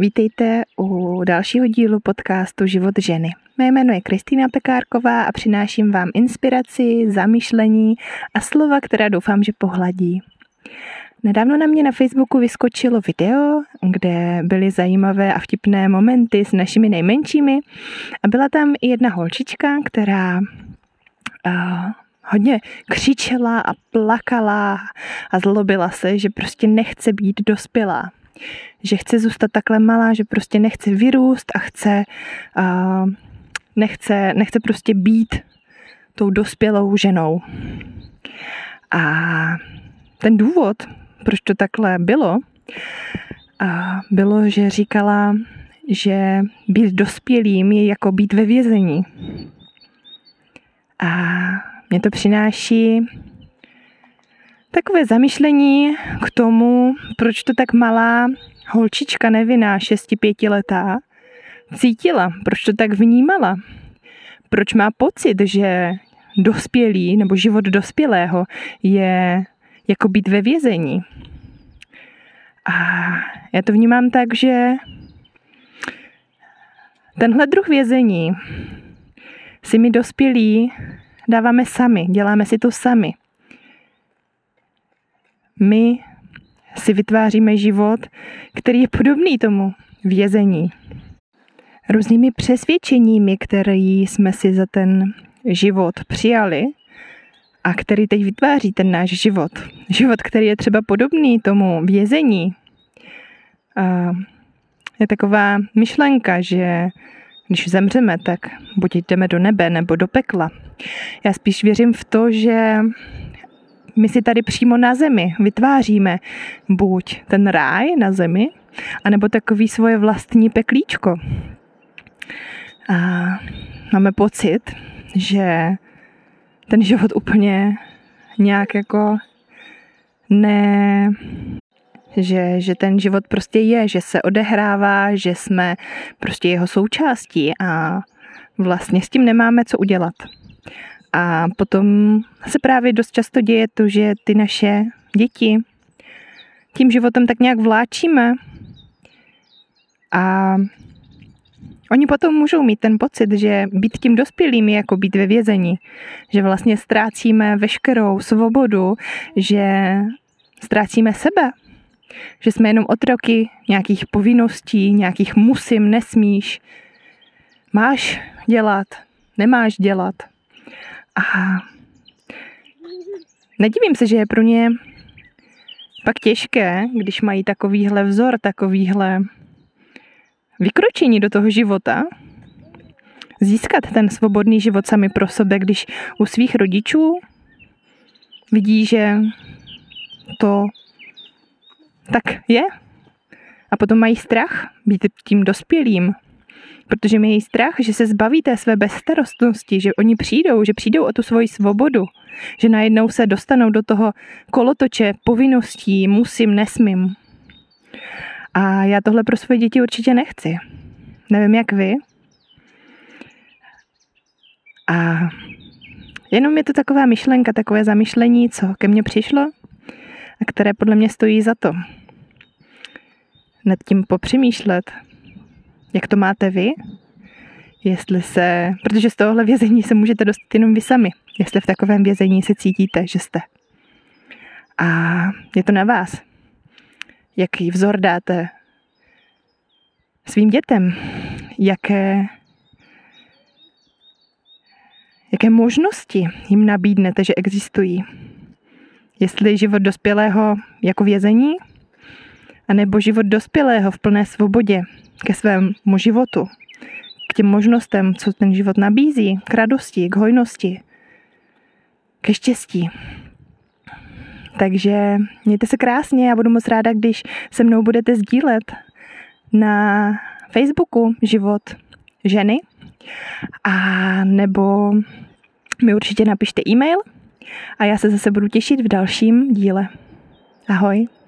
Vítejte u dalšího dílu podcastu Život ženy. Mé jméno je Kristýna Pekárková a přináším vám inspiraci, zamýšlení a slova, která doufám, že pohladí. Nedávno na mě na Facebooku vyskočilo video, kde byly zajímavé a vtipné momenty s našimi nejmenšími a byla tam i jedna holčička, která uh, hodně křičela a plakala a zlobila se, že prostě nechce být dospělá že chce zůstat takhle malá, že prostě nechce vyrůst a chce, uh, nechce, nechce prostě být tou dospělou ženou. A ten důvod, proč to takhle bylo, uh, bylo, že říkala, že být dospělým je jako být ve vězení. A mě to přináší takové zamyšlení k tomu, proč to tak malá holčička nevinná, 6-5 letá, cítila, proč to tak vnímala, proč má pocit, že dospělý nebo život dospělého je jako být ve vězení. A já to vnímám tak, že tenhle druh vězení si my dospělí dáváme sami, děláme si to sami my si vytváříme život, který je podobný tomu vězení. Různými přesvědčeními, které jsme si za ten život přijali a který teď vytváří ten náš život. Život, který je třeba podobný tomu vězení. A je taková myšlenka, že když zemřeme, tak buď jdeme do nebe nebo do pekla. Já spíš věřím v to, že my si tady přímo na zemi vytváříme buď ten ráj na zemi, anebo takový svoje vlastní peklíčko. A máme pocit, že ten život úplně nějak jako ne, že, že ten život prostě je, že se odehrává, že jsme prostě jeho součástí a vlastně s tím nemáme co udělat. A potom se právě dost často děje to, že ty naše děti tím životem tak nějak vláčíme. A oni potom můžou mít ten pocit, že být tím dospělým je jako být ve vězení, že vlastně ztrácíme veškerou svobodu, že ztrácíme sebe, že jsme jenom otroky nějakých povinností, nějakých musím, nesmíš, máš dělat, nemáš dělat. A nedivím se, že je pro ně pak těžké, když mají takovýhle vzor, takovýhle vykročení do toho života, získat ten svobodný život sami pro sebe, když u svých rodičů vidí, že to tak je. A potom mají strach být tím dospělým, protože mají strach, že se zbaví té své bezstarostnosti, že oni přijdou, že přijdou o tu svoji svobodu, že najednou se dostanou do toho kolotoče povinností, musím, nesmím. A já tohle pro svoje děti určitě nechci. Nevím, jak vy. A jenom je to taková myšlenka, takové zamyšlení, co ke mně přišlo a které podle mě stojí za to. Nad tím popřemýšlet, jak to máte vy? Jestli se, protože z tohohle vězení se můžete dostat jenom vy sami, jestli v takovém vězení se cítíte, že jste. A je to na vás, jaký vzor dáte svým dětem, jaké, jaké možnosti jim nabídnete, že existují. Jestli život dospělého jako vězení, anebo život dospělého v plné svobodě, ke svému životu, k těm možnostem, co ten život nabízí, k radosti, k hojnosti, ke štěstí. Takže mějte se krásně, já budu moc ráda, když se mnou budete sdílet na Facebooku život ženy a nebo mi určitě napište e-mail a já se zase budu těšit v dalším díle. Ahoj.